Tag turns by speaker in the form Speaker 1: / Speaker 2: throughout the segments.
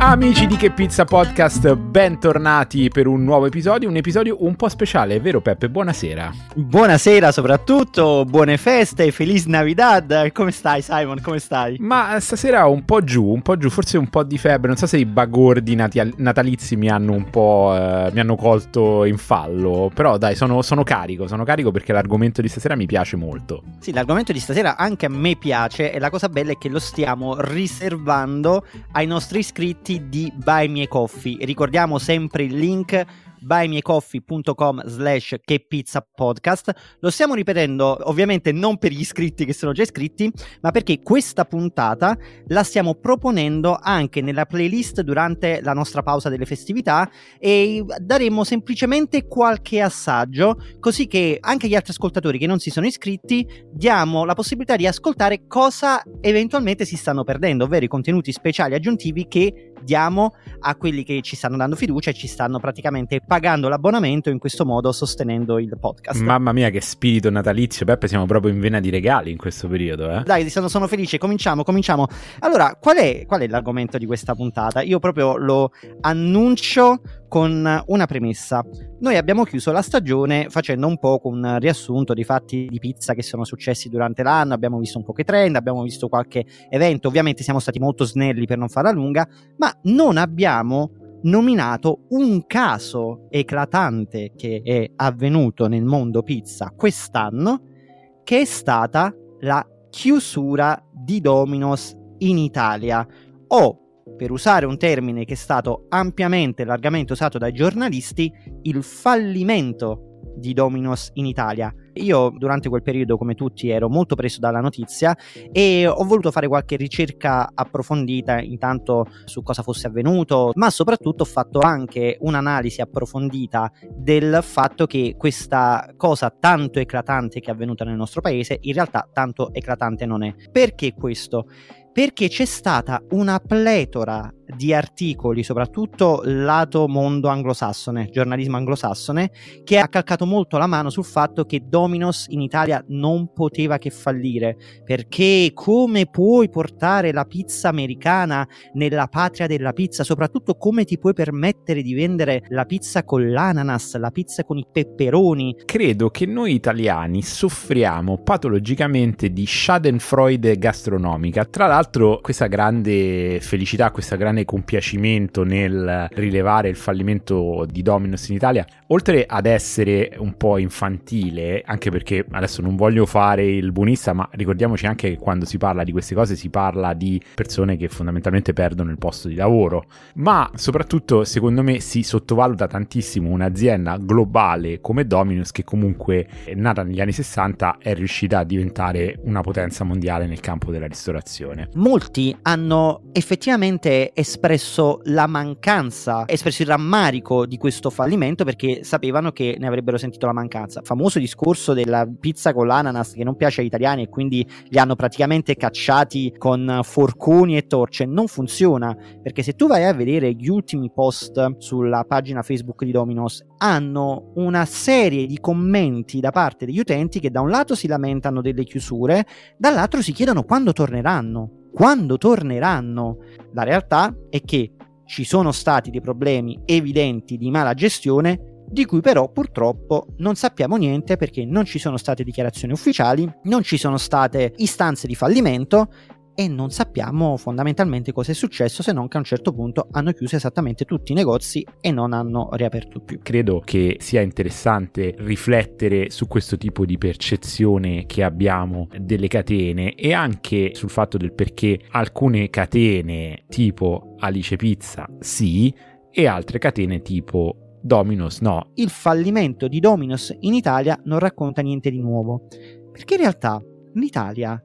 Speaker 1: Amici di Che Pizza Podcast, bentornati per un nuovo episodio, un episodio un po' speciale, vero Peppe? Buonasera.
Speaker 2: Buonasera soprattutto, buone feste, feliz Navidad. Come stai Simon? Come stai?
Speaker 1: Ma stasera un po' giù, un po' giù, forse un po' di febbre, non so se i bagordi nati- natalizi mi hanno un po' eh, mi hanno colto in fallo, però dai, sono, sono carico, sono carico perché l'argomento di stasera mi piace molto.
Speaker 2: Sì, l'argomento di stasera anche a me piace e la cosa bella è che lo stiamo riservando ai nostri iscritti di Buy Me Coffee. Ricordiamo sempre il link buymeacoffee.com slash che pizza podcast lo stiamo ripetendo ovviamente non per gli iscritti che sono già iscritti ma perché questa puntata la stiamo proponendo anche nella playlist durante la nostra pausa delle festività e daremo semplicemente qualche assaggio così che anche gli altri ascoltatori che non si sono iscritti diamo la possibilità di ascoltare cosa eventualmente si stanno perdendo ovvero i contenuti speciali aggiuntivi che diamo a quelli che ci stanno dando fiducia e ci stanno praticamente pagando l'abbonamento in questo modo sostenendo il podcast.
Speaker 1: Mamma mia che spirito natalizio, Peppe siamo proprio in vena di regali in questo periodo. Eh?
Speaker 2: Dai, sono, sono felice, cominciamo, cominciamo. Allora, qual è, qual è l'argomento di questa puntata? Io proprio lo annuncio con una premessa. Noi abbiamo chiuso la stagione facendo un po' un riassunto dei fatti di pizza che sono successi durante l'anno, abbiamo visto un po' che trend, abbiamo visto qualche evento, ovviamente siamo stati molto snelli per non farla lunga, ma non abbiamo nominato un caso eclatante che è avvenuto nel mondo pizza quest'anno, che è stata la chiusura di Domino's in Italia o per usare un termine che è stato ampiamente e largamente usato dai giornalisti, il fallimento di Domino's in Italia. Io durante quel periodo, come tutti, ero molto preso dalla notizia e ho voluto fare qualche ricerca approfondita intanto su cosa fosse avvenuto, ma soprattutto ho fatto anche un'analisi approfondita del fatto che questa cosa tanto eclatante che è avvenuta nel nostro paese in realtà tanto eclatante non è. Perché questo? Perché c'è stata una pletora di articoli, soprattutto lato mondo anglosassone, giornalismo anglosassone, che ha calcato molto la mano sul fatto che Dominos in Italia non poteva che fallire, perché come puoi portare la pizza americana nella patria della pizza, soprattutto come ti puoi permettere di vendere la pizza con l'ananas, la pizza con i peperoni.
Speaker 1: Credo che noi italiani soffriamo patologicamente di schadenfreude gastronomica, tra l'altro questa grande felicità, questo grande compiacimento nel rilevare il fallimento di Domino's in Italia, oltre ad essere un po' infantile, anche perché adesso non voglio fare il buonista, ma ricordiamoci anche che quando si parla di queste cose si parla di persone che fondamentalmente perdono il posto di lavoro, ma soprattutto secondo me si sottovaluta tantissimo un'azienda globale come Domino's che comunque è nata negli anni 60 è riuscita a diventare una potenza mondiale nel campo della ristorazione.
Speaker 2: Molti hanno effettivamente espresso la mancanza, espresso il rammarico di questo fallimento perché sapevano che ne avrebbero sentito la mancanza. Famoso discorso della pizza con l'ananas che non piace agli italiani e quindi li hanno praticamente cacciati con forconi e torce non funziona perché se tu vai a vedere gli ultimi post sulla pagina Facebook di Domino's hanno una serie di commenti da parte degli utenti che da un lato si lamentano delle chiusure, dall'altro si chiedono quando torneranno quando torneranno. La realtà è che ci sono stati dei problemi evidenti di mala gestione di cui però purtroppo non sappiamo niente perché non ci sono state dichiarazioni ufficiali, non ci sono state istanze di fallimento e non sappiamo fondamentalmente cosa è successo se non che a un certo punto hanno chiuso esattamente tutti i negozi e non hanno riaperto più.
Speaker 1: Credo che sia interessante riflettere su questo tipo di percezione che abbiamo delle catene e anche sul fatto del perché alcune catene tipo Alice Pizza sì e altre catene tipo Domino's no.
Speaker 2: Il fallimento di Domino's in Italia non racconta niente di nuovo, perché in realtà l'Italia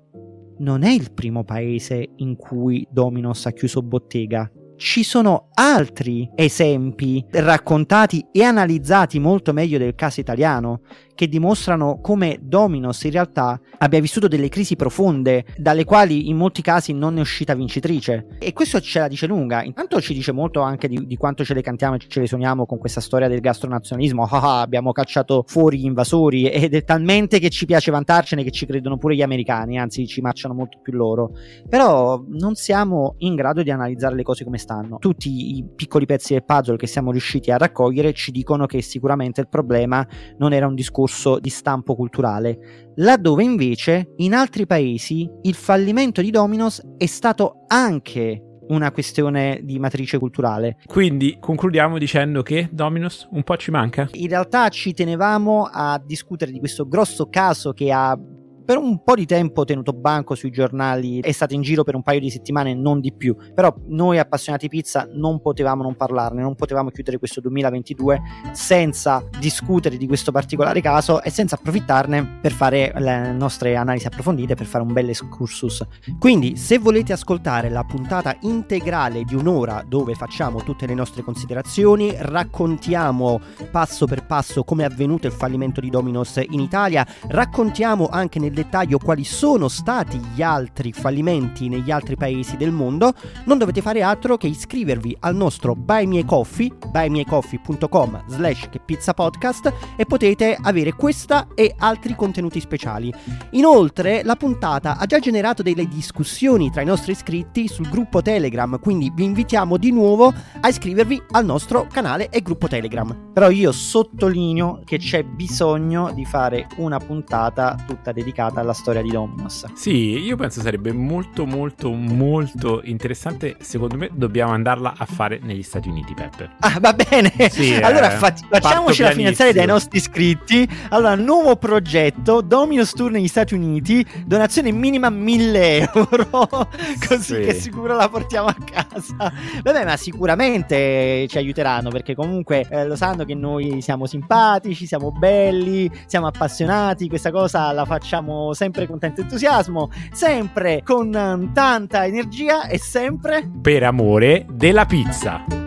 Speaker 2: non è il primo paese in cui Dominos ha chiuso bottega. Ci sono altri esempi raccontati e analizzati molto meglio del caso italiano che dimostrano come Dominos in realtà abbia vissuto delle crisi profonde dalle quali in molti casi non è uscita vincitrice. E questo ce la dice lunga. Intanto ci dice molto anche di, di quanto ce le cantiamo e ce le suoniamo con questa storia del gastronazionalismo. Ah, ah, abbiamo cacciato fuori gli invasori ed è talmente che ci piace vantarcene che ci credono pure gli americani, anzi ci marciano molto più loro. Però non siamo in grado di analizzare le cose come stanno. Tutti i piccoli pezzi del puzzle che siamo riusciti a raccogliere ci dicono che sicuramente il problema non era un discorso di stampo culturale, laddove invece in altri paesi il fallimento di Dominos è stato anche una questione di matrice culturale.
Speaker 1: Quindi concludiamo dicendo che Dominos un po' ci manca.
Speaker 2: In realtà ci tenevamo a discutere di questo grosso caso che ha per un po' di tempo tenuto banco sui giornali, è stato in giro per un paio di settimane, non di più. Però noi appassionati pizza non potevamo non parlarne, non potevamo chiudere questo 2022 senza discutere di questo particolare caso e senza approfittarne per fare le nostre analisi approfondite, per fare un bel excursus. Quindi, se volete ascoltare la puntata integrale di un'ora dove facciamo tutte le nostre considerazioni, raccontiamo passo per passo come è avvenuto il fallimento di Dominos in Italia, raccontiamo anche nel dettaglio quali sono stati gli altri fallimenti negli altri paesi del mondo, non dovete fare altro che iscrivervi al nostro Buy Me Coffee, buymeacoffee.com slash podcast e potete avere questa e altri contenuti speciali. Inoltre la puntata ha già generato delle discussioni tra i nostri iscritti sul gruppo Telegram, quindi vi invitiamo di nuovo a iscrivervi al nostro canale e gruppo Telegram. Però io sottolineo che c'è bisogno di fare una puntata tutta dedicata dedicata alla storia di Dominos.
Speaker 1: Sì, io penso sarebbe molto molto molto interessante. Secondo me dobbiamo andarla a fare negli Stati Uniti, Peppe.
Speaker 2: Ah, va bene. Sì, allora eh, fa- facciamoci la finanziare dai nostri iscritti. Allora, nuovo progetto, Dominos Tour negli Stati Uniti, donazione minima 1000 euro, così sì. che sicuro la portiamo a casa. Vabbè, ma sicuramente ci aiuteranno perché comunque eh, lo sanno che noi siamo simpatici, siamo belli, siamo appassionati, questa cosa la facciamo sempre con tanto entusiasmo, sempre con um, tanta energia e sempre
Speaker 1: per amore della pizza.